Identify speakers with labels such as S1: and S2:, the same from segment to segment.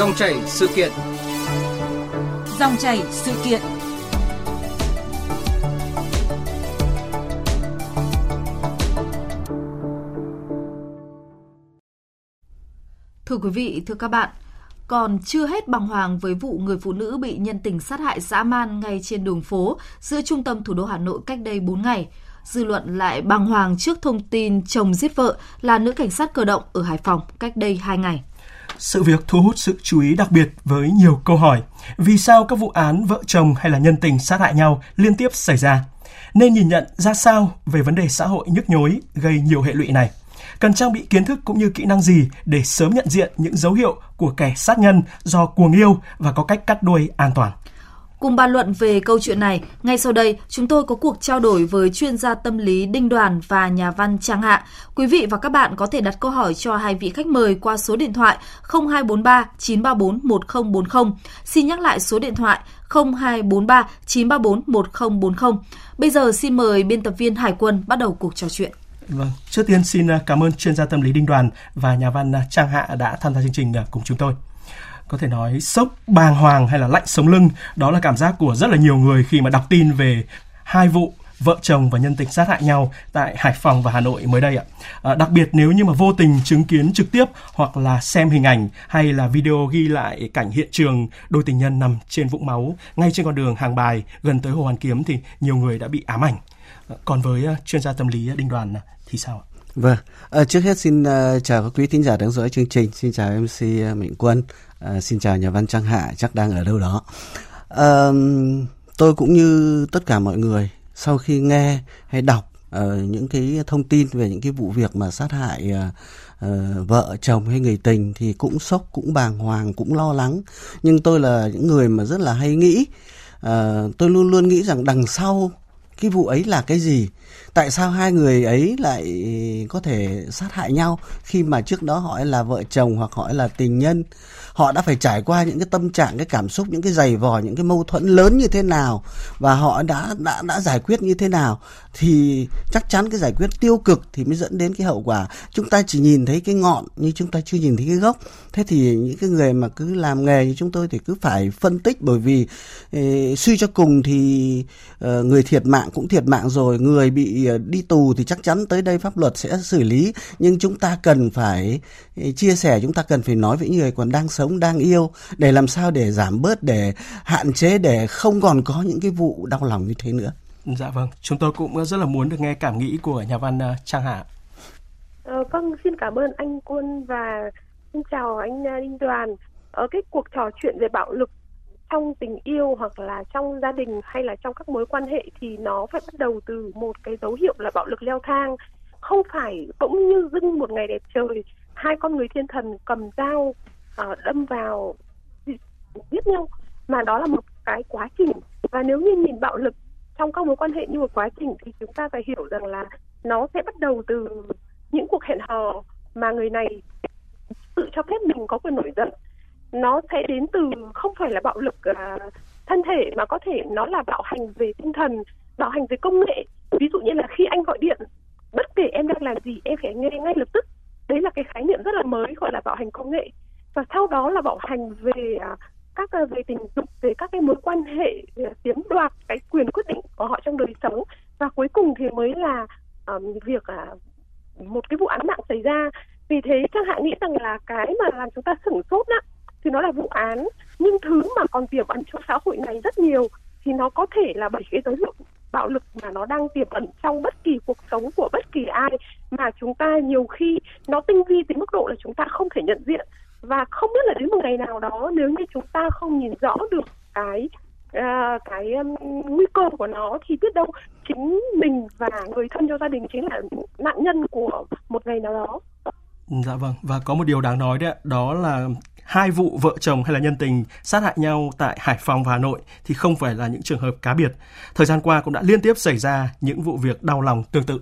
S1: Dòng chảy sự kiện.
S2: Dòng chảy sự kiện. Thưa quý vị, thưa các bạn, còn chưa hết bàng hoàng với vụ người phụ nữ bị nhân tình sát hại dã man ngay trên đường phố giữa trung tâm thủ đô Hà Nội cách đây 4 ngày. Dư luận lại bàng hoàng trước thông tin chồng giết vợ là nữ cảnh sát cơ động ở Hải Phòng cách đây 2 ngày.
S3: Sự việc thu hút sự chú ý đặc biệt với nhiều câu hỏi. Vì sao các vụ án vợ chồng hay là nhân tình sát hại nhau liên tiếp xảy ra? Nên nhìn nhận ra sao về vấn đề xã hội nhức nhối gây nhiều hệ lụy này? Cần trang bị kiến thức cũng như kỹ năng gì để sớm nhận diện những dấu hiệu của kẻ sát nhân do cuồng yêu và có cách cắt đuôi an toàn?
S2: Cùng bàn luận về câu chuyện này, ngay sau đây chúng tôi có cuộc trao đổi với chuyên gia tâm lý Đinh Đoàn và nhà văn Trang Hạ. Quý vị và các bạn có thể đặt câu hỏi cho hai vị khách mời qua số điện thoại 0243 934 1040. Xin nhắc lại số điện thoại 0243 934 1040. Bây giờ xin mời biên tập viên Hải quân bắt đầu cuộc trò chuyện.
S3: Vâng, trước tiên xin à, cảm ơn chuyên gia tâm lý Đinh Đoàn và nhà văn à, Trang Hạ đã tham gia chương trình à, cùng chúng tôi có thể nói sốc, bàng hoàng hay là lạnh sống lưng, đó là cảm giác của rất là nhiều người khi mà đọc tin về hai vụ vợ chồng và nhân tình sát hại nhau tại Hải Phòng và Hà Nội mới đây ạ. À, đặc biệt nếu như mà vô tình chứng kiến trực tiếp hoặc là xem hình ảnh hay là video ghi lại cảnh hiện trường đôi tình nhân nằm trên vũng máu ngay trên con đường hàng bài gần tới Hồ Hoàn Kiếm thì nhiều người đã bị ám ảnh. À, còn với à, chuyên gia tâm lý à, Đinh Đoàn à, thì sao ạ?
S4: Vâng, à, trước hết xin uh, chào các quý thính giả đang dõi chương trình, xin chào MC uh, Mạnh Quân, À, xin chào nhà văn Trang Hạ chắc đang ở đâu đó. À, tôi cũng như tất cả mọi người sau khi nghe hay đọc uh, những cái thông tin về những cái vụ việc mà sát hại uh, uh, vợ chồng hay người tình thì cũng sốc cũng bàng hoàng cũng lo lắng nhưng tôi là những người mà rất là hay nghĩ uh, tôi luôn luôn nghĩ rằng đằng sau cái vụ ấy là cái gì? Tại sao hai người ấy lại có thể sát hại nhau khi mà trước đó họ là vợ chồng hoặc họ là tình nhân? Họ đã phải trải qua những cái tâm trạng cái cảm xúc những cái giày vò những cái mâu thuẫn lớn như thế nào và họ đã đã đã giải quyết như thế nào thì chắc chắn cái giải quyết tiêu cực thì mới dẫn đến cái hậu quả. Chúng ta chỉ nhìn thấy cái ngọn nhưng chúng ta chưa nhìn thấy cái gốc. Thế thì những cái người mà cứ làm nghề như chúng tôi thì cứ phải phân tích bởi vì eh, suy cho cùng thì uh, người thiệt mạng cũng thiệt mạng rồi người bị uh, đi tù thì chắc chắn tới đây pháp luật sẽ xử lý nhưng chúng ta cần phải uh, chia sẻ chúng ta cần phải nói với những người còn đang sống đang yêu để làm sao để giảm bớt để hạn chế để không còn có những cái vụ đau lòng như thế nữa
S3: Dạ vâng, chúng tôi cũng rất là muốn được nghe cảm nghĩ của nhà văn uh, Trang Hạ.
S5: Ờ, vâng, xin cảm ơn anh Quân và xin chào anh Đinh Đoàn. Ở cái cuộc trò chuyện về bạo lực trong tình yêu hoặc là trong gia đình hay là trong các mối quan hệ thì nó phải bắt đầu từ một cái dấu hiệu là bạo lực leo thang. Không phải cũng như dưng một ngày đẹp trời, hai con người thiên thần cầm dao uh, đâm vào giết nhau mà đó là một cái quá trình và nếu như nhìn bạo lực trong các mối quan hệ như một quá trình thì chúng ta phải hiểu rằng là nó sẽ bắt đầu từ những cuộc hẹn hò mà người này tự cho phép mình có quyền nổi giận nó sẽ đến từ không phải là bạo lực uh, thân thể mà có thể nó là bạo hành về tinh thần bạo hành về công nghệ. Ví dụ như là khi anh gọi điện bất kể em đang làm gì em phải nghe ngay lập tức. Đấy là cái khái niệm rất là mới gọi là bạo hành công nghệ. Và sau đó là bạo hành về uh, các uh, về tình dục về các cái mối quan hệ chiếm đoạt cái quyền quyết định của họ trong đời sống. Và cuối cùng thì mới là um, việc uh, một cái vụ án mạng xảy ra. Vì thế trang hạ nghĩ rằng là cái mà làm chúng ta sửng sốt đó thì nó là vụ án nhưng thứ mà còn tiềm ẩn trong xã hội này rất nhiều thì nó có thể là bảy cái dấu hiệu bạo lực mà nó đang tiềm ẩn trong bất kỳ cuộc sống của bất kỳ ai mà chúng ta nhiều khi nó tinh vi tới mức độ là chúng ta không thể nhận diện và không biết là đến một ngày nào đó nếu như chúng ta không nhìn rõ được cái uh, cái um, nguy cơ của nó thì biết đâu chính mình và người thân trong gia đình chính là nạn nhân của một ngày nào đó.
S3: Dạ vâng và có một điều đáng nói đấy đó là hai vụ vợ chồng hay là nhân tình sát hại nhau tại Hải Phòng và Hà Nội thì không phải là những trường hợp cá biệt. Thời gian qua cũng đã liên tiếp xảy ra những vụ việc đau lòng tương tự.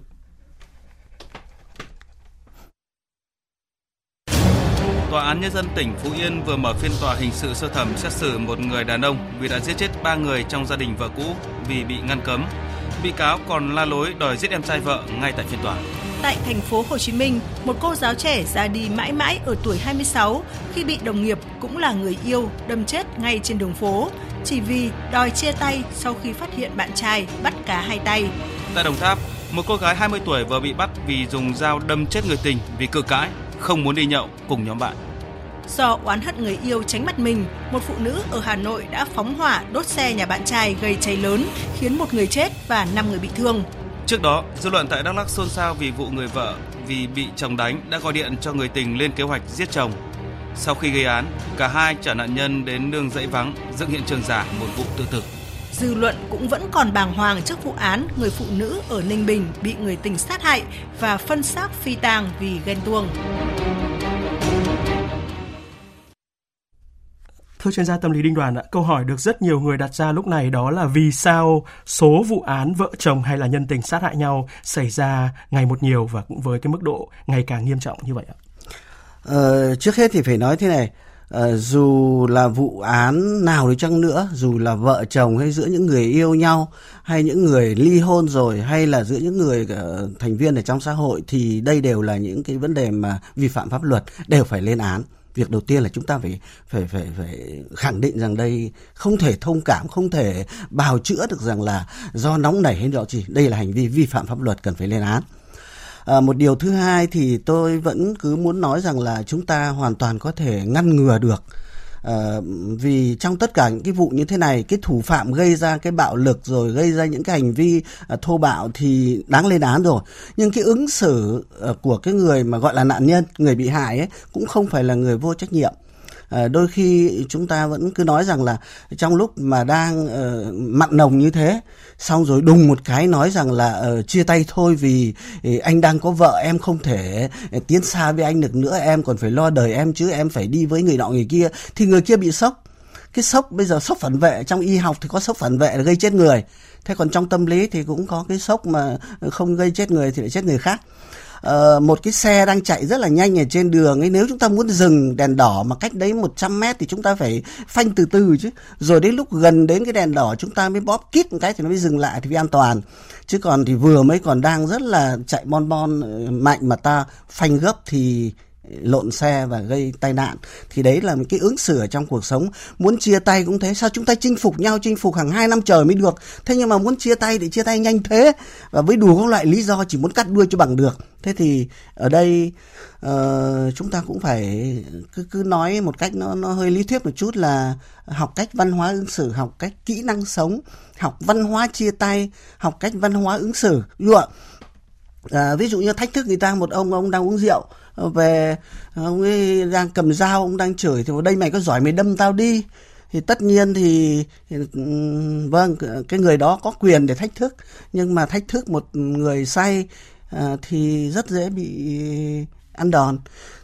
S6: Tòa án Nhân dân tỉnh Phú Yên vừa mở phiên tòa hình sự sơ thẩm xét xử một người đàn ông vì đã giết chết ba người trong gia đình vợ cũ vì bị ngăn cấm. Bị cáo còn la lối đòi giết em trai vợ ngay tại phiên tòa.
S1: Tại thành phố Hồ Chí Minh, một cô giáo trẻ ra đi mãi mãi ở tuổi 26 khi bị đồng nghiệp cũng là người yêu đâm chết ngay trên đường phố chỉ vì đòi chia tay sau khi phát hiện bạn trai bắt cá hai tay.
S6: Tại Đồng Tháp, một cô gái 20 tuổi vừa bị bắt vì dùng dao đâm chết người tình vì cự cãi, không muốn đi nhậu cùng nhóm bạn.
S1: Do oán hận người yêu tránh mặt mình, một phụ nữ ở Hà Nội đã phóng hỏa đốt xe nhà bạn trai gây cháy lớn, khiến một người chết và 5 người bị thương.
S6: Trước đó, dư luận tại Đắk Lắk xôn xao vì vụ người vợ vì bị chồng đánh đã gọi điện cho người tình lên kế hoạch giết chồng. Sau khi gây án, cả hai chở nạn nhân đến nương dãy vắng, dựng hiện trường giả một vụ tự tử.
S1: Dư luận cũng vẫn còn bàng hoàng trước vụ án người phụ nữ ở Ninh Bình bị người tình sát hại và phân xác phi tang vì ghen tuông.
S3: Thưa chuyên gia tâm lý Đinh Đoàn ạ, câu hỏi được rất nhiều người đặt ra lúc này đó là vì sao số vụ án vợ chồng hay là nhân tình sát hại nhau xảy ra ngày một nhiều và cũng với cái mức độ ngày càng nghiêm trọng như vậy ạ?
S4: Ờ, trước hết thì phải nói thế này, ờ, dù là vụ án nào đi chăng nữa dù là vợ chồng hay giữa những người yêu nhau hay những người ly hôn rồi hay là giữa những người uh, thành viên ở trong xã hội thì đây đều là những cái vấn đề mà vi phạm pháp luật đều phải lên án việc đầu tiên là chúng ta phải phải phải phải khẳng định rằng đây không thể thông cảm không thể bào chữa được rằng là do nóng nảy hay do gì. Đây là hành vi vi phạm pháp luật cần phải lên án. À, một điều thứ hai thì tôi vẫn cứ muốn nói rằng là chúng ta hoàn toàn có thể ngăn ngừa được À, vì trong tất cả những cái vụ như thế này cái thủ phạm gây ra cái bạo lực rồi gây ra những cái hành vi à, thô bạo thì đáng lên án rồi. Nhưng cái ứng xử à, của cái người mà gọi là nạn nhân người bị hại ấy cũng không phải là người vô trách nhiệm à, đôi khi chúng ta vẫn cứ nói rằng là trong lúc mà đang uh, mặn nồng như thế xong rồi đùng một cái nói rằng là uh, chia tay thôi vì uh, anh đang có vợ em không thể uh, tiến xa với anh được nữa em còn phải lo đời em chứ em phải đi với người nọ người kia thì người kia bị sốc. Cái sốc bây giờ sốc phản vệ trong y học thì có sốc phản vệ là gây chết người. Thế còn trong tâm lý thì cũng có cái sốc mà không gây chết người thì lại chết người khác uh, một cái xe đang chạy rất là nhanh ở trên đường ấy. Nếu chúng ta muốn dừng đèn đỏ mà cách đấy 100 mét thì chúng ta phải phanh từ từ chứ. Rồi đến lúc gần đến cái đèn đỏ chúng ta mới bóp kít một cái thì nó mới dừng lại thì mới an toàn. Chứ còn thì vừa mới còn đang rất là chạy bon bon ờ, mạnh mà ta phanh gấp thì lộn xe và gây tai nạn. Thì đấy là một cái ứng xử ở trong cuộc sống. Muốn chia tay cũng thế. Sao chúng ta chinh phục nhau chinh phục hàng hai năm trời mới được? Thế nhưng mà muốn chia tay thì chia tay nhanh thế. Và với đủ các loại lý do chỉ muốn cắt đuôi cho bằng được. Thế thì ở đây uh, chúng ta cũng phải cứ cứ nói một cách nó nó hơi lý thuyết một chút là học cách văn hóa ứng xử học cách kỹ năng sống học văn hóa chia tay học cách văn hóa ứng xử. Ví dụ uh, ví dụ như thách thức người ta một ông ông đang uống rượu về à, ông ấy đang cầm dao, ông đang chửi thì đây mày có giỏi mày đâm tao đi. Thì tất nhiên thì vâng cái người đó có quyền để thách thức. Nhưng mà thách thức một người say à, thì rất dễ bị ăn đòn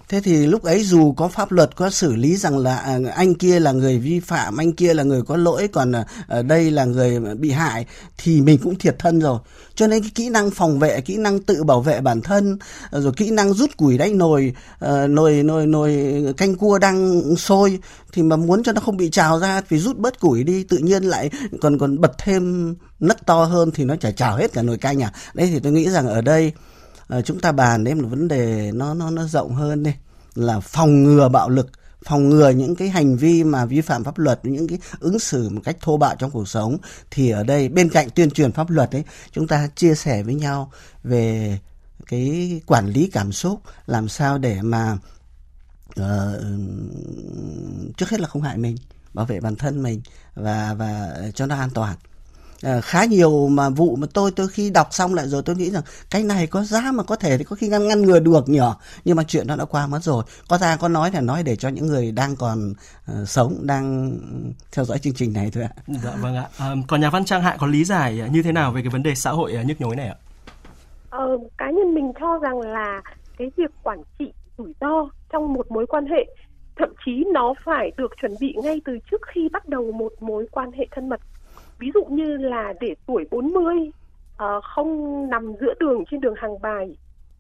S4: thế thì lúc ấy dù có pháp luật có xử lý rằng là à, anh kia là người vi phạm, anh kia là người có lỗi, còn à, ở đây là người bị hại, thì mình cũng thiệt thân rồi. Cho nên cái kỹ năng phòng vệ, kỹ năng tự bảo vệ bản thân à, rồi kỹ năng rút củi đánh nồi nồi nồi nồi canh cua đang sôi, thì mà muốn cho nó không bị trào ra thì rút bớt củi đi, tự nhiên lại còn còn bật thêm nấc to hơn thì nó chả trào hết cả nồi canh à. Đấy thì tôi nghĩ rằng ở đây Ờ, chúng ta bàn đến một vấn đề nó nó nó rộng hơn đi là phòng ngừa bạo lực phòng ngừa những cái hành vi mà vi phạm pháp luật những cái ứng xử một cách thô bạo trong cuộc sống. Thì ở đây bên cạnh tuyên truyền pháp luật ấy chúng ta chia sẻ với nhau về cái quản lý cảm xúc làm sao để mà uh, trước hết là không hại mình bảo vệ bản thân mình và và cho nó an toàn à, khá nhiều mà vụ mà tôi tôi khi đọc xong lại rồi tôi nghĩ rằng cái này có giá mà có thể thì có khi ngăn ngăn ngừa được nhỉ? Nhưng mà chuyện đó đã qua mất rồi. Có ta có nói là nói để cho những người đang còn uh, sống đang theo dõi chương trình này thôi ạ.
S3: Dạ vâng ạ. À, còn nhà văn trang hạ có lý giải như thế nào về cái vấn đề xã hội nhức nhối này ạ?
S5: Ờ, cá nhân mình cho rằng là cái việc quản trị rủi ro trong một mối quan hệ thậm chí nó phải được chuẩn bị ngay từ trước khi bắt đầu một mối quan hệ thân mật ví dụ như là để tuổi 40 uh, ờ, không nằm giữa đường trên đường hàng bài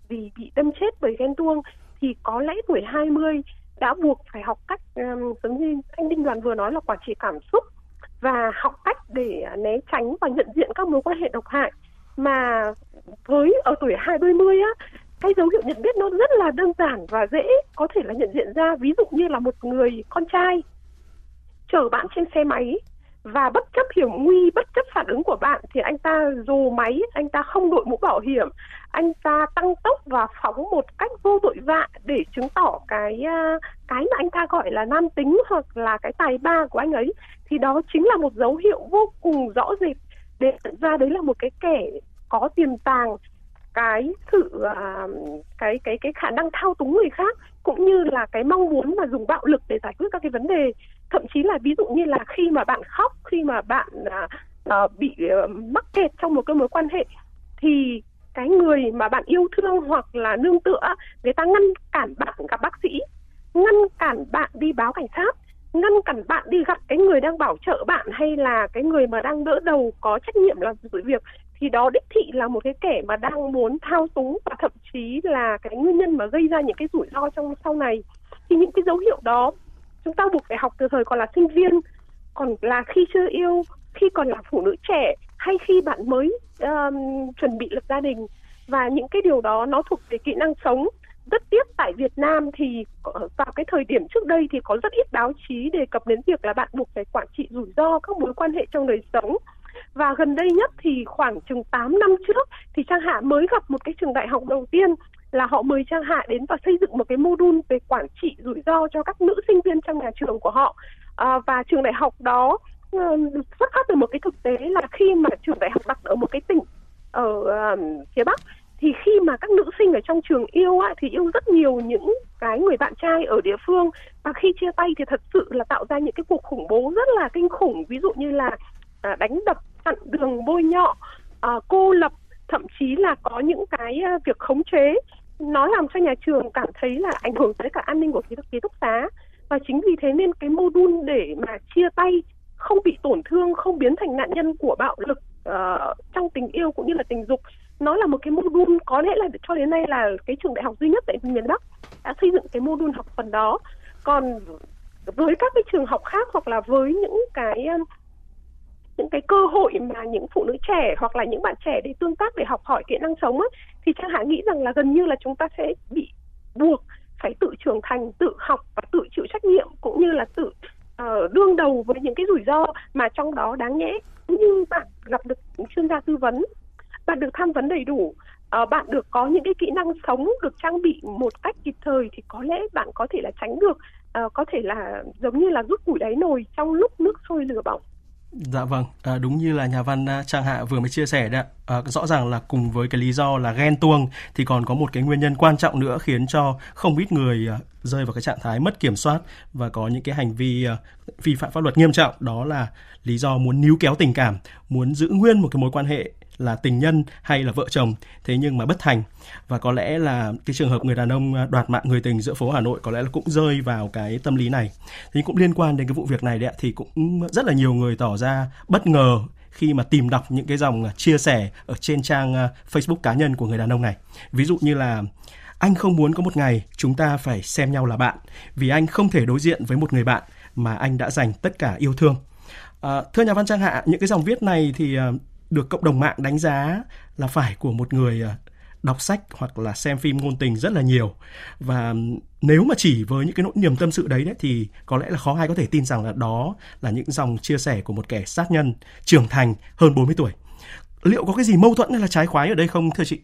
S5: vì bị đâm chết bởi ghen tuông thì có lẽ tuổi 20 đã buộc phải học cách um, giống như anh Đinh Đoàn vừa nói là quản trị cảm xúc và học cách để à, né tránh và nhận diện các mối quan hệ độc hại. Mà với ở tuổi 20 á cái dấu hiệu nhận biết nó rất là đơn giản và dễ có thể là nhận diện ra. Ví dụ như là một người con trai chở bạn trên xe máy và bất chấp hiểm nguy bất chấp phản ứng của bạn thì anh ta dù máy anh ta không đội mũ bảo hiểm. Anh ta tăng tốc và phóng một cách vô tội vạ để chứng tỏ cái à, cái mà anh ta gọi là nam tính hoặc là cái tài ba của anh ấy. Thì đó chính là một dấu hiệu vô cùng rõ rệt để ra đấy là một cái kẻ có tiềm tàng cái sự uh, cái cái cái khả năng thao túng người khác cũng như là cái mong muốn mà dùng bạo lực để giải quyết các cái vấn đề thậm chí là ví dụ như là khi mà bạn khóc khi mà bạn uh, bị uh, mắc kẹt trong một cái mối quan hệ thì cái người mà bạn yêu thương hoặc là nương tựa người ta ngăn cản bạn gặp bác sĩ ngăn cản bạn đi báo cảnh sát ngăn cản bạn đi gặp cái người đang bảo trợ bạn hay là cái người mà đang đỡ đầu có trách nhiệm làm sự việc thì đó đích thị là một cái kẻ mà đang muốn thao túng và thậm chí là cái nguyên nhân mà gây ra những cái rủi ro trong sau này. Thì những cái dấu hiệu đó chúng ta buộc phải học từ thời còn là sinh viên còn là khi chưa yêu khi còn là phụ nữ trẻ hay khi bạn mới um, chuẩn bị lập gia đình. Và những cái điều đó nó thuộc về kỹ năng sống. Rất tiếc tại Việt Nam thì ờ, vào cái thời điểm trước đây thì có rất ít báo chí đề cập đến việc là bạn buộc phải quản trị rủi ro các mối quan hệ trong đời sống. Và gần đây nhất thì khoảng chừng 8 năm trước thì Trang Hạ mới gặp một cái trường đại học đầu tiên là họ mời Trang Hạ đến và xây dựng một cái module về quản trị rủi ro cho các nữ sinh viên trong nhà trường của họ. À, và trường đại học đó uh, xuất phát từ một cái thực tế là khi mà trường đại học đặt ở một cái tỉnh ở uh, phía Bắc thì khi mà các nữ sinh ở trong trường yêu á, thì yêu rất nhiều những cái người bạn trai ở địa phương. Và khi chia tay thì thật sự là tạo ra những cái cuộc khủng bố rất là kinh khủng. Ví dụ như là à, đánh đập chặn đường bôi nhọ à, cô lập thậm chí là có những cái à, việc khống chế nó làm cho nhà trường cảm thấy là ảnh hưởng tới cả an ninh của ký túc ký túc xá. Và chính vì thế nên cái mô đun để mà chia tay không bị tổn thương không biến thành nạn nhân của bạo lực uh, trong tình yêu cũng như là tình dục nó là một cái mô đun có lẽ là cho đến nay là cái trường đại học duy nhất tại miền Bắc đã xây dựng cái mô đun học phần đó. Còn với các cái trường học khác hoặc là với những cái những cái cơ hội mà những phụ nữ trẻ hoặc là những bạn trẻ để tương tác để học hỏi kỹ năng sống ấy, thì Trang Hạ nghĩ rằng là gần như là chúng ta sẽ bị buộc phải tự trưởng thành, tự học và tự chịu trách nhiệm cũng như là tự uh, đương đầu với những cái rủi ro mà trong đó đáng nhẽ. Như bạn gặp được chuyên gia tư vấn, bạn được tham vấn đầy đủ, uh, bạn được có những cái kỹ năng sống được trang bị một cách kịp thời thì có lẽ bạn có thể là tránh được uh, có thể là giống như là rút củi đáy nồi trong lúc nước sôi lửa bỏng.
S3: Dạ vâng, à, đúng như là nhà văn à, Trang Hạ vừa mới chia sẻ đấy à, rõ ràng là cùng với cái lý do là ghen tuông thì còn có một cái nguyên nhân quan trọng nữa khiến cho không ít người à, rơi vào cái trạng thái mất kiểm soát và có những cái hành vi à, vi phạm pháp luật nghiêm trọng. Đó là lý do muốn níu kéo tình cảm, muốn giữ nguyên một cái mối quan hệ là tình nhân hay là vợ chồng thế nhưng mà bất thành. Và có lẽ là cái trường hợp người đàn ông à, đoạt mạng người tình giữa phố Hà Nội có lẽ là cũng rơi vào cái tâm lý này. Thì cũng liên quan đến cái vụ việc này đấy thì cũng rất là nhiều người tỏ ra bất ngờ khi mà tìm đọc những cái dòng à, chia sẻ ở trên trang à, Facebook cá nhân của người đàn ông này. Ví dụ như là anh không muốn có một ngày chúng ta phải xem nhau là bạn vì anh không thể đối diện với một người bạn mà anh đã dành tất cả yêu thương. À, thưa nhà văn trang hạ những cái dòng viết này thì được cộng đồng mạng đánh giá là phải của một người à, đọc sách hoặc là xem phim ngôn tình rất là nhiều và nếu mà chỉ với những cái nỗi niềm tâm sự đấy, đấy thì có lẽ là khó ai có thể tin rằng là đó là những dòng chia sẻ của một kẻ sát nhân trưởng thành hơn 40 tuổi. Liệu có cái gì mâu thuẫn hay là trái khoái ở đây không thưa chị?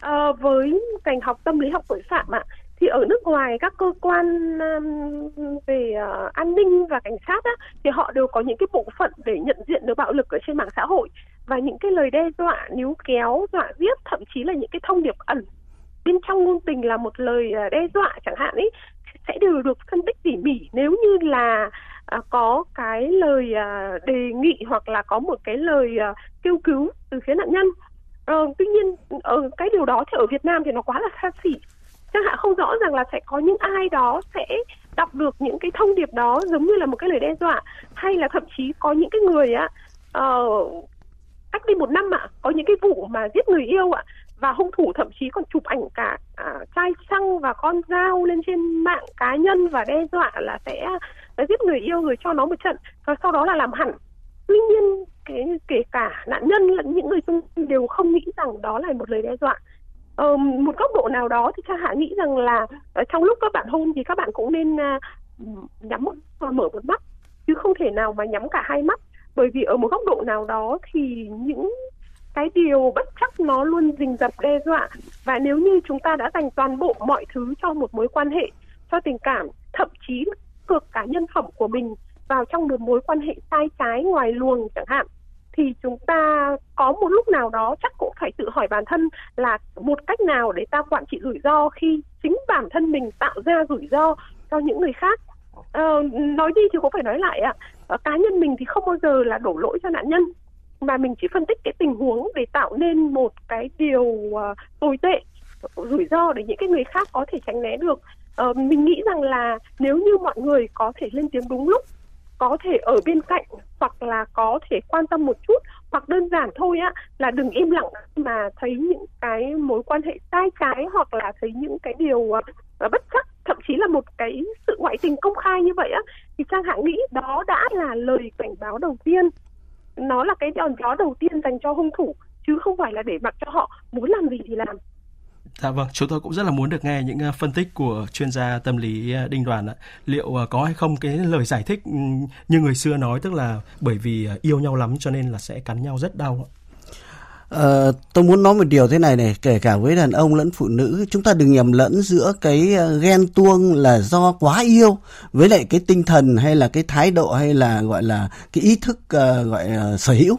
S5: À, với ngành học tâm lý học tội phạm ạ, thì ở nước ngoài các cơ quan um, về ờ, an ninh và cảnh sát á, thì họ đều có những cái bộ phận để nhận diện được bạo lực ở trên mạng xã hội. Và những cái lời đe dọa níu kéo dọa giết thậm chí là những cái thông điệp ẩn bên trong ngôn tình là một lời ờ, đe dọa chẳng hạn ấy sẽ đều được phân tích tỉ mỉ. Nếu như là à, có cái lời à, đề nghị hoặc là có một cái lời à, kêu cứu từ phía nạn nhân. Ờ, tuy nhiên ở cái điều đó thì ở Việt Nam thì nó quá là xa xỉ chắc Hạ không rõ rằng là sẽ có những ai đó sẽ đọc được những cái thông điệp đó giống như là một cái lời đe dọa hay là thậm chí có những cái người á uh, cách đi một năm ạ có những cái vụ mà giết người yêu ạ và hung thủ thậm chí còn chụp ảnh cả à, chai xăng và con dao lên trên mạng cá nhân và đe dọa là sẽ à, giết người yêu rồi cho nó một trận và sau đó là làm hẳn. Tuy nhiên cái kể cả nạn nhân lẫn những người xung quanh đều không nghĩ rằng đó là một lời đe dọa ờ, một góc độ nào đó thì cha hạ nghĩ rằng là ờ, trong lúc các bạn hôn thì các bạn cũng nên à, nhắm một mở một mắt chứ không thể nào mà nhắm cả hai mắt. Bởi vì ở một góc độ nào đó thì những cái điều bất chắc nó luôn rình rập đe dọa. Và nếu như chúng ta đã dành toàn bộ mọi thứ cho một mối quan hệ cho tình cảm thậm chí cược cả nhân phẩm của mình vào trong một mối quan hệ sai trái ngoài luồng chẳng hạn thì chúng ta có một lúc nào đó chắc cũng phải tự hỏi bản thân là một cách nào để ta quản trị rủi ro khi chính bản thân mình tạo ra rủi ro cho những người khác. Ờ, nói đi thì cũng phải nói lại ạ. À, cá nhân mình thì không bao giờ là đổ lỗi cho nạn nhân mà mình chỉ phân tích cái tình huống để tạo nên một cái điều uh, tồi tệ rủi ro để những cái người khác có thể tránh né được. Uh, mình nghĩ rằng là nếu như mọi người có thể lên tiếng đúng lúc có thể ở bên cạnh hoặc là có thể quan tâm một chút hoặc đơn giản thôi á là đừng im lặng mà thấy những cái mối quan hệ sai trái hoặc là thấy những cái điều uh, bất chắc thậm chí là một cái sự ngoại tình công khai như vậy á thì trang hạng nghĩ đó đã là lời cảnh báo đầu tiên. Nó là cái đòn gió đầu tiên dành cho hung thủ chứ không phải là để mặc cho họ muốn làm gì thì làm.
S3: Dạ vâng, chúng tôi cũng rất là muốn được nghe những ờ, phân tích của chuyên gia tâm lý ờ, Đinh Đoàn ạ. Liệu ờ, có hay không cái lời giải thích như người xưa nói tức là bởi vì yêu nhau lắm cho nên là sẽ cắn nhau rất đau ạ?
S4: Ờ, tôi muốn nói một điều thế này này, kể cả với đàn ông lẫn phụ nữ, chúng ta đừng nhầm lẫn giữa cái ghen tuông là do quá yêu với lại cái tinh thần hay là cái thái độ hay là gọi là cái ý thức uh, gọi uh, sở hữu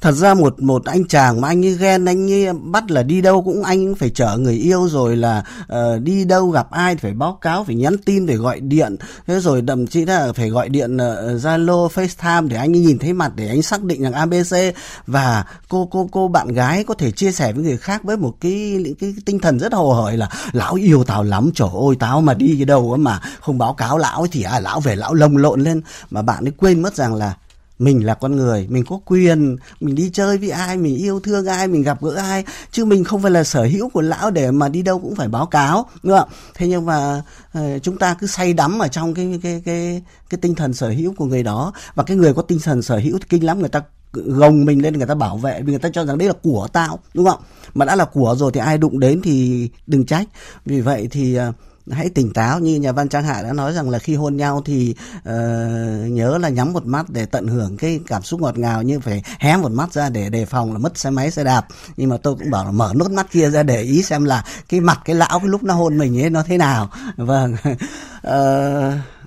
S4: thật ra một một anh chàng mà anh như ghen anh như bắt là đi đâu cũng anh phải chở người yêu rồi là uh, đi đâu gặp ai phải báo cáo phải nhắn tin phải gọi điện. Thế rồi thậm chí là phải gọi điện ờ, zalo uh, facetime để anh nhìn thấy mặt để anh xác định rằng abc và cô cô cô bạn gái có thể chia sẻ với người khác với một cái cái, cái tinh thần rất hồ hởi là lão yêu tao lắm trời ơi tao mà đi cái đâu mà không báo cáo lão thì à lão về lão lồng lộn lên. Mà bạn ấy quên mất rằng là mình là con người mình có quyền mình đi chơi với ai mình yêu thương ai mình gặp gỡ ai chứ mình không phải là sở hữu của lão để mà đi đâu cũng phải báo cáo đúng không thế nhưng mà ờ, chúng ta cứ say đắm ở trong cái cái cái cái tinh thần sở hữu của người đó. Và cái người có tinh thần sở hữu thì kinh lắm người ta gồng mình lên người ta bảo vệ vì người ta cho rằng đấy là của tao đúng không mà đã là của rồi thì ai đụng đến thì đừng trách. Vì vậy thì uh, hãy tỉnh táo như nhà văn trang hạ đã nói rằng là khi hôn nhau thì uh, nhớ là nhắm một mắt để tận hưởng cái cảm xúc ngọt ngào như phải hé một mắt ra để đề phòng là mất xe máy xe đạp. Nhưng mà tôi cũng bảo là mở nốt mắt kia ra để ý xem là cái mặt cái lão cái lúc nó hôn mình ấy nó thế nào. Vâng. Uh,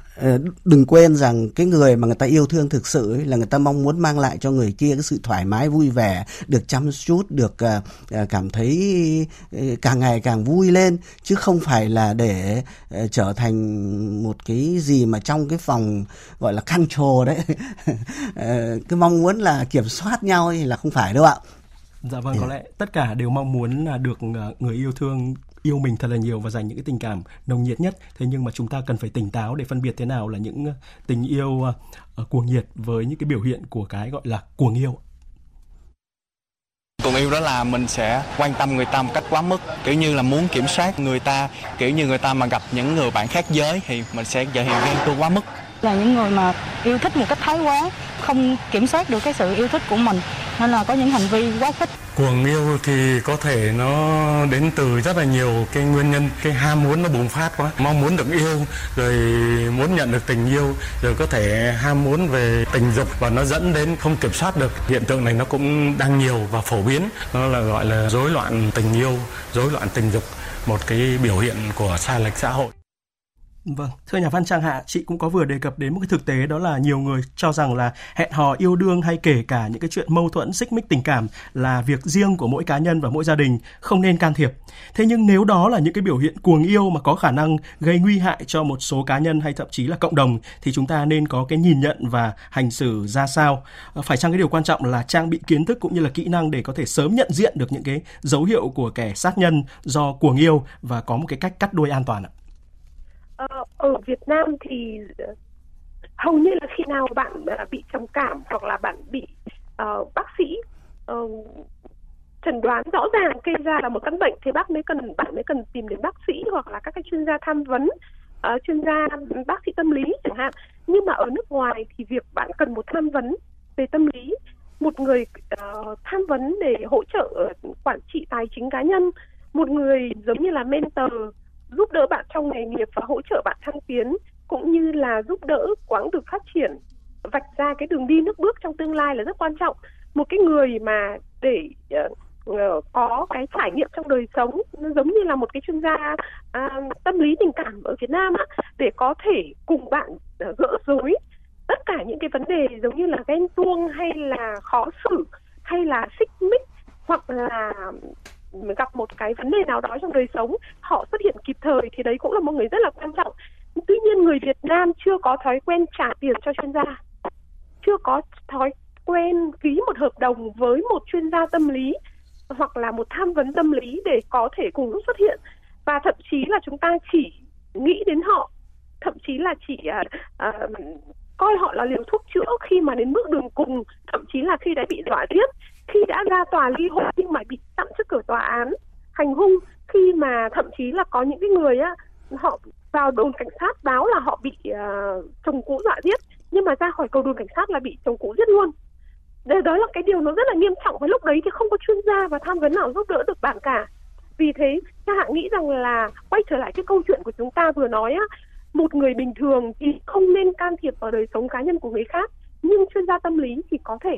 S4: đừng quên rằng cái người mà người ta yêu thương thực sự ấy, là người ta mong muốn mang lại cho người kia cái sự thoải mái vui vẻ được chăm chút được uh, cảm thấy càng ngày càng vui lên. Chứ không phải là để trở thành một cái gì mà trong cái phòng gọi là control đấy. Cái mong muốn là kiểm soát nhau thì là không phải đâu ạ.
S3: Dạ vâng, có lẽ tất cả đều mong muốn là được người yêu thương yêu mình thật là nhiều và dành những cái tình cảm nồng nhiệt nhất. Thế nhưng mà chúng ta cần phải tỉnh táo để phân biệt thế nào là những ờ, tình yêu uh, cuồng nhiệt với những cái biểu hiện của cái gọi là cuồng yêu.
S7: Cuồng yêu đó là mình sẽ quan tâm người ta một cách quá mức kiểu như là muốn kiểm soát người ta kiểu như người ta mà gặp những người bạn khác giới thì mình sẽ thể hiện ghen tuông quá mức.
S8: Là những người mà yêu thích một cách thái quá không kiểm soát được cái sự yêu thích của mình nên là có những hành vi quá khích
S9: cuồng yêu thì có thể nó đến từ rất là nhiều cái nguyên nhân, cái ham muốn nó bùng phát quá. Mong muốn được yêu, rồi muốn nhận được tình yêu, rồi có thể ham muốn về tình dục và nó dẫn đến không kiểm soát được. Hiện tượng này nó cũng đang nhiều và phổ biến. Nó là gọi là rối loạn tình yêu, rối loạn tình dục, một cái biểu hiện của sai lệch xã hội.
S3: Vâng, thưa nhà văn Trang Hạ, chị cũng có vừa đề cập đến một cái thực tế đó là nhiều người cho rằng là hẹn hò yêu đương hay kể cả những cái chuyện mâu thuẫn xích mích tình cảm là việc riêng của mỗi cá nhân và mỗi gia đình, không nên can thiệp. Thế nhưng nếu đó là những cái biểu hiện cuồng yêu mà có khả năng gây nguy hại cho một số cá nhân hay thậm chí là cộng đồng thì chúng ta nên có cái nhìn nhận và hành xử ra sao. À, phải chăng cái điều quan trọng là trang bị kiến thức cũng như là kỹ năng để có thể sớm nhận diện được những cái dấu hiệu của kẻ sát nhân do cuồng yêu và có một cái cách cắt đuôi an toàn ạ?
S5: Ờ, ở Việt Nam thì ờ, hầu như là khi nào bạn ờ, bị trầm cảm hoặc là bạn bị uh, bác sĩ uh, chẩn đoán rõ ràng kê ra là một căn bệnh thì bác mới cần bạn mới cần tìm đến bác sĩ hoặc là các cái chuyên gia tham vấn uh, chuyên gia bác sĩ tâm lý chẳng hạn. Nhưng mà ở nước ngoài thì việc bạn cần một tham vấn về tâm lý một người uh, tham vấn để hỗ trợ quản trị tài chính cá nhân một người giống như là mentor giúp đỡ bạn trong nghề nghiệp và hỗ trợ bạn thăng tiến cũng như là giúp đỡ quãng đường phát triển. Vạch ra cái đường đi nước bước trong tương lai là rất quan trọng. Một cái người mà để uh, có cái trải nghiệm trong đời sống nó giống như là một cái chuyên gia uh, tâm lý tình cảm ở Việt Nam á để có thể cùng bạn uh, gỡ rối tất cả những cái vấn đề giống như là ghen tuông hay là khó xử hay là xích mích hoặc là gặp một cái vấn đề nào đó trong đời sống họ xuất hiện kịp thời thì đấy cũng là một người rất là quan trọng. Tuy nhiên người Việt Nam chưa có thói quen trả tiền cho chuyên gia chưa có thói quen ký một hợp đồng với một chuyên gia tâm lý hoặc là một tham vấn tâm lý để có thể cùng lúc xuất hiện. Và thậm chí là chúng ta chỉ nghĩ đến họ thậm chí là chỉ uh, uh, coi họ là liều thuốc chữa khi mà đến bước đường cùng thậm chí là khi đã bị dọa giết khi đã ra tòa ly hôn nhưng mà bị tạm trước cửa tòa án hành hung khi mà thậm chí là có những cái người á họ vào đồn cảnh sát báo là họ bị uh, chồng cũ dọa giết nhưng mà ra khỏi cầu đồn cảnh sát là bị chồng cũ giết luôn. Đấy đó là cái điều nó rất là nghiêm trọng và lúc đấy thì không có chuyên gia và tham vấn nào giúp đỡ được bạn cả. Vì thế cha hạ nghĩ rằng là quay trở lại cái câu chuyện của chúng ta vừa nói á một người bình thường thì không nên can thiệp vào đời sống cá nhân của người khác nhưng chuyên gia tâm lý thì có thể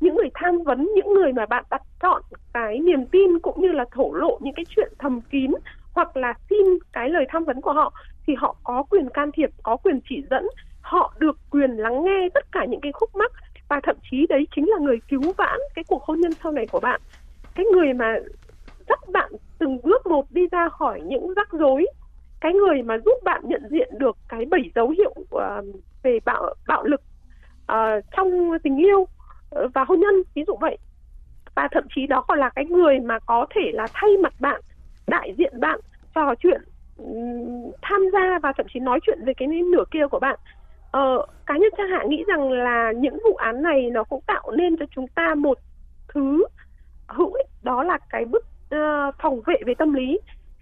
S5: những người tham vấn những người mà bạn đặt chọn cái niềm tin cũng như là thổ lộ những cái chuyện thầm kín hoặc là xin cái lời tham vấn của họ thì họ có quyền can thiệp có quyền chỉ dẫn họ được quyền lắng nghe tất cả những cái khúc mắc và thậm chí đấy chính là người cứu vãn cái cuộc hôn nhân sau này của bạn. Cái người mà dắt bạn từng bước một đi ra khỏi những rắc rối cái người mà giúp bạn nhận diện được cái bảy dấu hiệu uh, về bạo bạo lực uh, trong tình yêu Ờ, và hôn nhân ví dụ vậy. Và thậm chí đó còn là cái người mà có thể là thay mặt bạn đại diện bạn trò chuyện tham gia và thậm chí nói chuyện về cái nửa kia của bạn. Ờ, cá nhân trang hạ nghĩ rằng là những vụ án này nó cũng tạo nên cho chúng ta một thứ hữu ích đó là cái bức uh, ờ, phòng vệ về tâm lý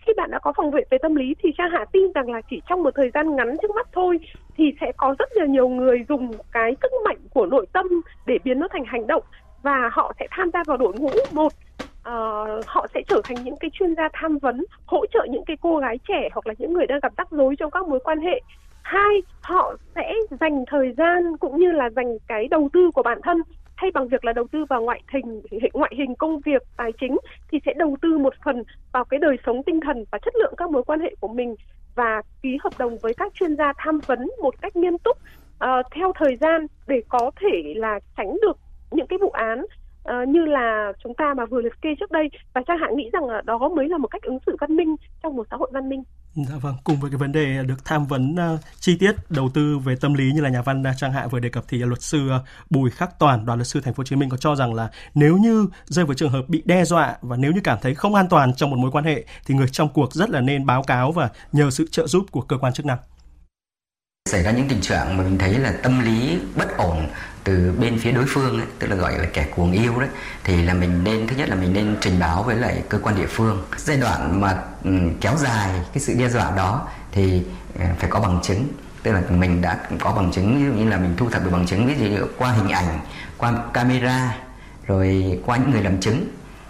S5: khi bạn đã có phòng vệ về tâm lý thì Trang Hạ tin rằng là chỉ trong một thời gian ngắn trước mắt thôi thì sẽ có rất là nhiều người dùng cái sức mạnh của nội tâm để biến nó thành hành động và họ sẽ tham gia vào đội ngũ một. Uh, họ sẽ trở thành những cái chuyên gia tham vấn hỗ trợ những cái cô gái trẻ hoặc là những người đang gặp rắc rối trong các mối quan hệ. Hai họ sẽ dành thời gian cũng như là dành cái đầu tư của bản thân thay bằng việc là đầu tư vào ngoại hình ngoại hình công việc tài chính thì sẽ đầu tư một phần vào cái đời sống tinh thần và chất lượng các mối quan hệ của mình và ký hợp đồng với các chuyên gia tham vấn một cách nghiêm túc uh, theo thời gian để có thể là tránh được những cái vụ án uh, như là chúng ta mà vừa liệt kê trước đây và trang hạn nghĩ rằng là đó mới là một cách ứng xử văn minh trong một xã hội văn minh.
S3: Dạ vâng, cùng với cái vấn đề được tham vấn uh, chi tiết đầu tư về tâm lý như là nhà văn uh, Trang Hạ vừa đề cập thì luật sư uh, Bùi Khắc Toàn, đoàn luật sư Thành phố Hồ Chí Minh có cho rằng là nếu như rơi vào trường hợp bị đe dọa và nếu như cảm thấy không an toàn trong một mối quan hệ thì người trong cuộc rất là nên báo cáo và nhờ sự trợ giúp của cơ quan chức năng
S10: xảy ra những tình trạng mà mình thấy là tâm lý bất ổn từ bên phía đối phương ấy, tức là gọi là kẻ cuồng yêu đấy thì là mình nên thứ nhất là mình nên trình báo với lại cơ quan địa phương. Giai đoạn mà ừ, kéo dài cái sự đe dọa đó thì ừ, phải có bằng chứng. Tức là mình đã có bằng chứng ví dụ như là mình thu thập được bằng chứng ví dụ như qua hình ảnh qua camera rồi qua những người làm chứng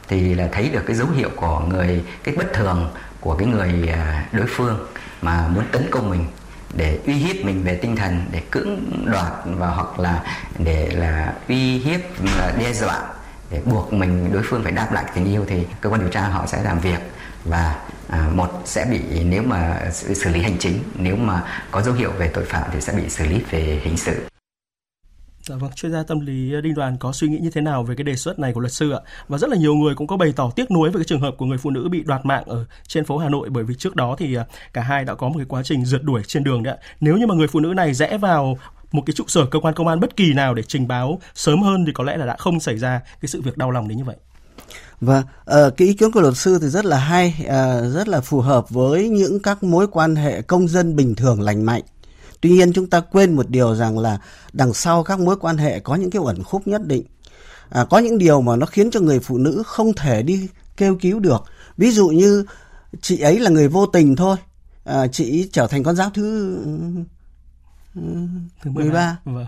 S10: thì là thấy được cái dấu hiệu của người cái bất thường của cái người à, đối phương mà muốn tấn công mình để uy hiếp mình về tinh thần để cưỡng đoạt và hoặc là để là uy hiếp là đe dọa để buộc mình đối phương phải đáp lại tình yêu thì cơ quan điều tra họ sẽ làm việc. Và à, một sẽ bị nếu mà xử lý hành chính nếu mà có dấu hiệu về tội phạm thì sẽ bị xử lý về hình sự.
S3: Dạ vâng, chuyên gia tâm lý Đinh Đoàn có suy nghĩ như thế nào về cái đề xuất này của luật sư ạ? Và rất là nhiều người cũng có bày tỏ tiếc nuối về cái trường hợp của người phụ nữ bị đoạt mạng ở trên phố Hà Nội bởi vì trước đó thì à, cả hai đã có một cái quá trình rượt đuổi trên đường đấy ạ. Nếu như mà người phụ nữ này rẽ vào một cái trụ sở cơ quan công an bất kỳ nào để trình báo sớm hơn thì có lẽ là đã không xảy ra cái sự việc đau lòng đến như vậy.
S4: Và uh, cái ý kiến của luật sư thì rất là hay, uh, rất là phù hợp với những các mối quan hệ công dân bình thường lành mạnh Tuy nhiên chúng ta quên một điều rằng là đằng sau các mối quan hệ có những cái uẩn khúc nhất định. À, có những điều mà nó khiến cho người phụ nữ không thể đi kêu cứu được. Ví dụ như chị ấy là người vô tình thôi. À, chị trở thành con giáo thứ, thứ 13. Vâng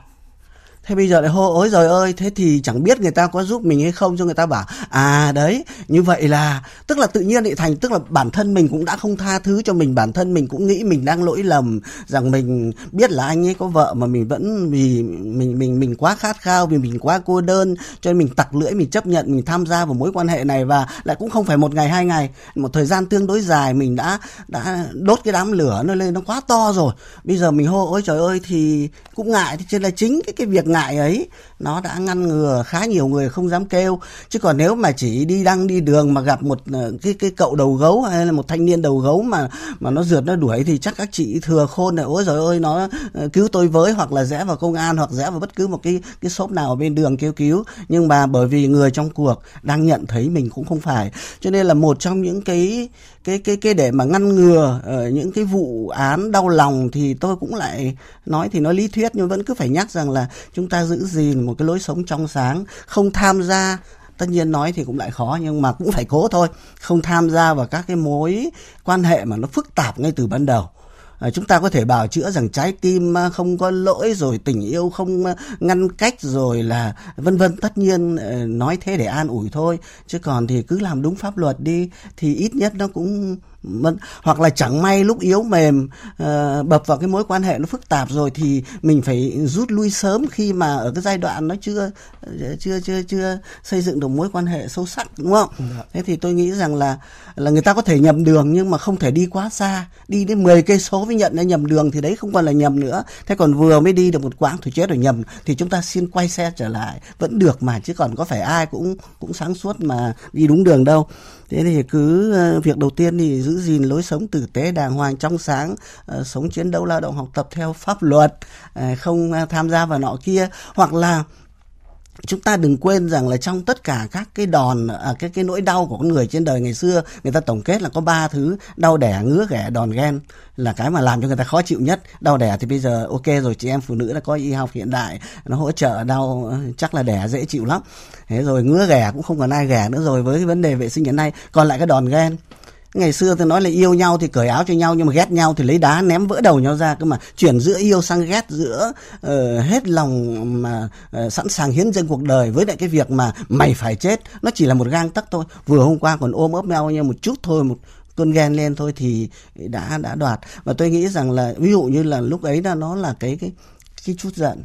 S4: thế bây giờ lại hô ối rồi ơi, thế thì chẳng biết người ta có giúp mình hay không? Cho người ta bảo à đấy, như vậy là, tức là tự nhiên lại thành, tức là bản thân mình cũng đã không tha thứ cho mình, bản thân mình cũng nghĩ mình đang lỗi lầm, rằng mình biết là anh ấy có vợ mà mình vẫn vì mình mình mình quá khát khao, vì mình quá cô đơn, cho nên mình tặc lưỡi, mình chấp nhận, mình tham gia vào mối quan hệ này và lại cũng không phải một ngày, hai ngày, một thời gian tương đối dài mình đã đã đốt cái đám lửa nó lên, nó quá to rồi. Bây giờ mình hô, ôi trời ơi, thì cũng ngại, thì trên là chính cái cái việc ngại ấy nó đã ngăn ngừa khá nhiều người không dám kêu. Chứ còn nếu mà chỉ đi đăng đi đường mà gặp một ờ, cái cái cậu đầu gấu hay là một thanh niên đầu gấu mà mà nó rượt nó đuổi thì chắc các chị thừa khôn này ôi rồi ơi nó ờ, cứu tôi với. Hoặc là rẽ vào công an hoặc rẽ vào bất cứ một cái cái shop nào ở bên đường kêu cứu. Nhưng mà bởi vì người trong cuộc đang nhận thấy mình cũng không phải. Cho nên là một trong những cái cái cái cái để mà ngăn ngừa uh, những cái vụ án đau lòng thì tôi cũng lại nói thì nó lý thuyết nhưng vẫn cứ phải nhắc rằng là chúng ta giữ gìn một cái lối sống trong sáng không tham gia tất nhiên nói thì cũng lại khó nhưng mà cũng phải cố thôi. Không tham gia vào các cái mối quan hệ mà nó phức tạp ngay từ ban đầu. À, chúng ta có thể bào chữa rằng trái tim à, không có lỗi rồi tình yêu không à, ngăn cách rồi là vân vân. Tất nhiên à, nói thế để an ủi thôi chứ còn thì cứ làm đúng pháp luật đi thì ít nhất nó cũng hoặc là chẳng may lúc yếu mềm uh, bập vào cái mối quan hệ nó phức tạp rồi thì mình phải rút lui sớm khi mà ở cái giai đoạn nó chưa chưa chưa chưa xây dựng được mối quan hệ sâu sắc đúng không? Dạ. Thế thì tôi nghĩ rằng là là người ta có thể nhầm đường nhưng mà không thể đi quá xa, đi đến 10 cây số mới nhận ra nhầm đường thì đấy không còn là nhầm nữa. Thế còn vừa mới đi được một quãng thì chết rồi nhầm thì chúng ta xin quay xe trở lại vẫn được mà chứ còn có phải ai cũng cũng sáng suốt mà đi đúng đường đâu thế thì cứ ờ, việc đầu tiên thì giữ gìn lối sống tử tế đàng hoàng trong sáng ờ, sống chiến đấu lao động học tập theo pháp luật ờ, không tham gia vào nọ kia, hoặc là chúng ta đừng quên rằng là trong tất cả các cái đòn à, cái cái nỗi đau của con người trên đời ngày xưa người ta tổng kết là có ba thứ đau đẻ ngứa ghẻ đòn ghen là cái mà làm cho người ta khó chịu nhất. Đau đẻ thì bây giờ ok rồi chị em phụ nữ đã có y học hiện đại nó hỗ trợ đau ờ, chắc là đẻ dễ chịu lắm. Thế rồi ngứa ghẻ cũng không còn ai ghẻ nữa rồi với cái vấn đề vệ sinh hiện nay. Còn lại cái đòn ghen ngày xưa tôi nói là yêu nhau thì cởi áo cho nhau nhưng mà ghét nhau thì lấy đá ném vỡ đầu nhau ra. Cơ mà chuyển giữa yêu sang ghét giữa uh, hết lòng mà uh, sẵn sàng hiến dâng cuộc đời với lại cái việc mà mày phải chết. Nó chỉ là một gang tắc thôi. Vừa hôm qua còn ôm ấp nhau nhau một chút thôi một cơn ghen lên thôi thì đã đã đoạt. Và tôi nghĩ rằng là ví dụ như là lúc ấy là nó là cái cái cái chút giận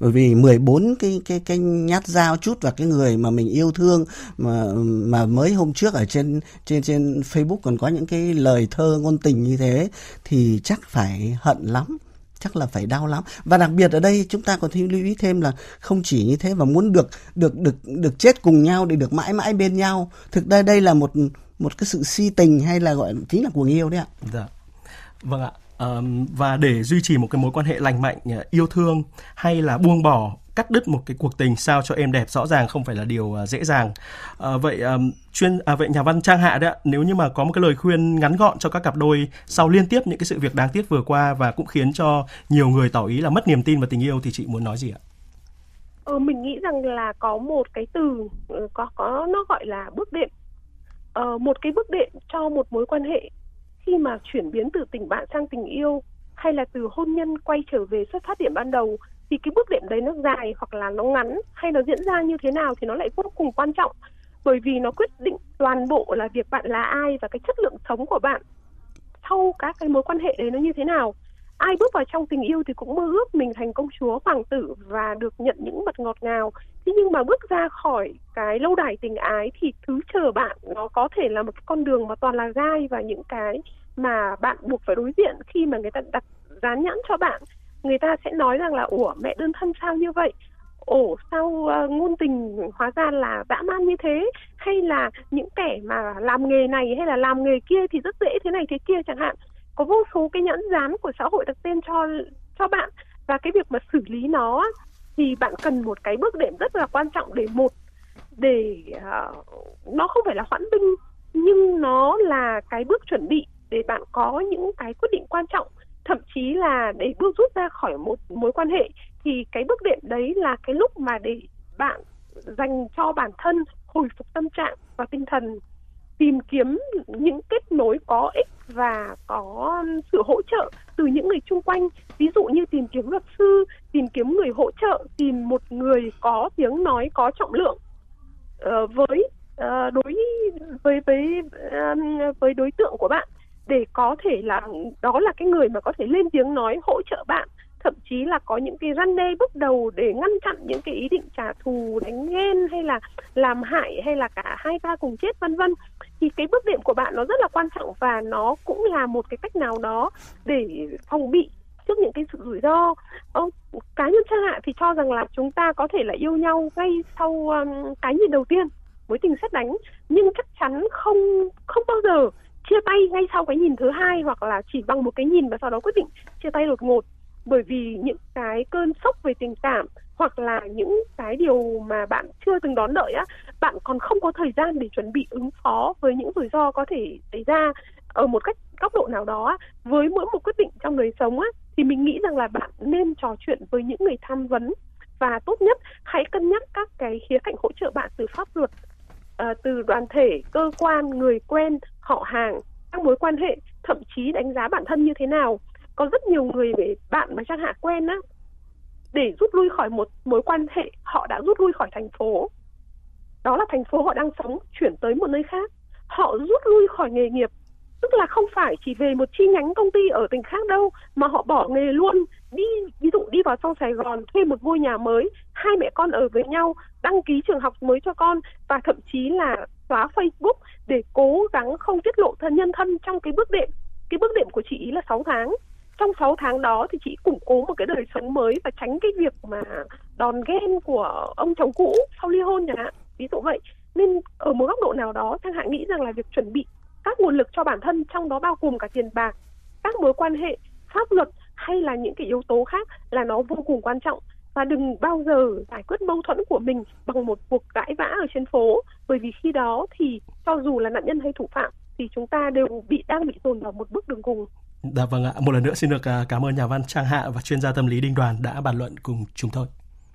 S4: bởi vì 14 cái cái cái nhát dao chút vào cái người mà mình yêu thương mà mà mới hôm trước ở trên trên trên Facebook còn có những cái lời thơ ngôn tình như thế thì chắc phải hận lắm, chắc là phải đau lắm. Và đặc biệt ở đây chúng ta còn thêm lưu ý thêm là không chỉ như thế và muốn được được được được chết cùng nhau để được mãi mãi bên nhau. Thực ra đây là một một cái sự si tình hay là gọi chính là cuồng yêu đấy ạ.
S3: Dạ. Vâng ạ và để duy trì một cái mối quan hệ lành mạnh ờ, yêu thương hay là buông bỏ cắt đứt một cái cuộc tình sao cho em đẹp rõ ràng không phải là điều ờ, dễ dàng. À, vậy um, chuyên à, vậy nhà văn trang hạ đấy ạ nếu như mà có một cái lời khuyên ngắn gọn cho các cặp đôi sau liên tiếp những cái sự việc đáng tiếc vừa qua và cũng khiến cho nhiều người tỏ ý là mất niềm tin vào tình yêu thì chị muốn nói gì ạ?
S5: Ờ, mình nghĩ rằng là có một cái từ có có nó gọi là bước đệm. Ờ, một cái bước đệm cho một mối quan hệ khi mà chuyển biến từ tình bạn sang tình yêu hay là từ hôn nhân quay trở về xuất phát điểm ban đầu, thì cái bước đệm đấy nó dài hoặc là nó ngắn hay nó diễn ra như thế nào thì nó lại vô cùng quan trọng. Bởi vì nó quyết định toàn bộ là việc bạn là ai và cái chất lượng sống của bạn sau các cái mối quan hệ đấy nó như thế nào ai bước vào trong tình yêu thì cũng mơ ước mình thành công chúa hoàng tử và được nhận những mật ngọt ngào. Thế nhưng mà bước ra khỏi cái lâu đài tình ái thì thứ chờ bạn nó có thể là một cái con đường mà toàn là gai và những cái mà bạn buộc phải đối diện khi mà người ta đặt dán nhãn cho bạn. Người ta sẽ nói rằng là ủa mẹ đơn thân sao như vậy? Ồ sao uh, ngôn tình hóa ra là dã man như thế? Hay là những kẻ mà làm nghề này hay là làm nghề kia thì rất dễ thế này thế kia chẳng hạn? Có vô số cái nhãn dán của xã hội đặt tên cho cho bạn. Và cái việc mà xử lý nó thì bạn cần một cái bước đệm rất là quan trọng để một để uh, nó không phải là hoãn binh nhưng nó là cái bước chuẩn bị để bạn có những cái quyết định quan trọng. Thậm chí là để bước rút ra khỏi một mối quan hệ thì cái bước đệm đấy là cái lúc mà để bạn dành cho bản thân hồi phục tâm trạng và tinh thần tìm kiếm những kết nối có ích và có sự hỗ trợ từ những người chung quanh. Ví dụ như tìm kiếm luật sư tìm tìm kiếm người hỗ trợ tìm một người có tiếng nói có trọng lượng. Uh, với uh, đối với với uh, với đối tượng của bạn để có thể là đó là cái người mà có thể lên tiếng nói hỗ trợ bạn thậm chí là có những cái răn đe bước đầu để ngăn chặn những cái ý định trả thù đánh ghen hay là làm hại hay là cả hai ta cùng chết vân vân. Thì cái bước đệm của bạn nó rất là quan trọng và nó cũng là một cái cách nào đó để phòng bị trước những cái sự rủi ro. Ờ, cá nhân cha hạ thì cho rằng là chúng ta có thể là yêu nhau ngay sau um, cái nhìn đầu tiên mối tình xét đánh. Nhưng chắc chắn không không bao giờ chia tay ngay sau cái nhìn thứ hai hoặc là chỉ bằng một cái nhìn và sau đó quyết định chia tay đột ngột bởi vì những cái cơn sốc về tình cảm hoặc là những cái điều mà bạn chưa từng đón đợi á, bạn còn không có thời gian để chuẩn bị ứng phó với những rủi ro có thể xảy ra ở một cách góc độ nào đó với mỗi một quyết định trong đời sống á, thì mình nghĩ rằng là bạn nên trò chuyện với những người tham vấn và tốt nhất hãy cân nhắc các cái khía cạnh hỗ trợ bạn từ pháp luật ờ, từ đoàn thể, cơ quan, người quen, họ hàng, các mối quan hệ, thậm chí đánh giá bản thân như thế nào có rất nhiều người về bạn mà trang hạ quen á, để rút lui khỏi một mối quan hệ họ đã rút lui khỏi thành phố. Đó là thành phố họ đang sống, chuyển tới một nơi khác. Họ rút lui khỏi nghề nghiệp, tức là không phải chỉ về một chi nhánh công ty ở tỉnh khác đâu, mà họ bỏ nghề luôn. Đi, ví dụ đi vào trong Sài Gòn thuê một ngôi nhà mới, hai mẹ con ở với nhau, đăng ký trường học mới cho con, và thậm chí là xóa Facebook để cố gắng không tiết lộ thân nhân thân trong cái bước đệm. Cái bước đệm của chị ý là 6 tháng trong 6 tháng đó thì chị củng cố một cái đời sống mới và tránh cái việc mà đòn ghen của ông chồng cũ sau ly hôn chẳng hạn. Ví dụ vậy. Nên ở một góc độ nào đó Trang Hạ nghĩ rằng là việc chuẩn bị các nguồn lực cho bản thân, trong đó bao gồm cả tiền bạc, các mối quan hệ, pháp luật hay là những cái yếu tố khác là nó vô cùng quan trọng. Và đừng bao giờ giải quyết mâu thuẫn của mình bằng một cuộc cãi vã ở trên phố. Bởi vì khi đó thì cho dù là nạn nhân hay thủ phạm, thì chúng ta đều bị, đang bị dồn vào một bước đường cùng.
S3: Dạ vâng ạ, một lần nữa xin được à, cảm ơn nhà văn Trang Hạ và chuyên gia tâm lý Đinh Đoàn đã bàn luận cùng chúng tôi.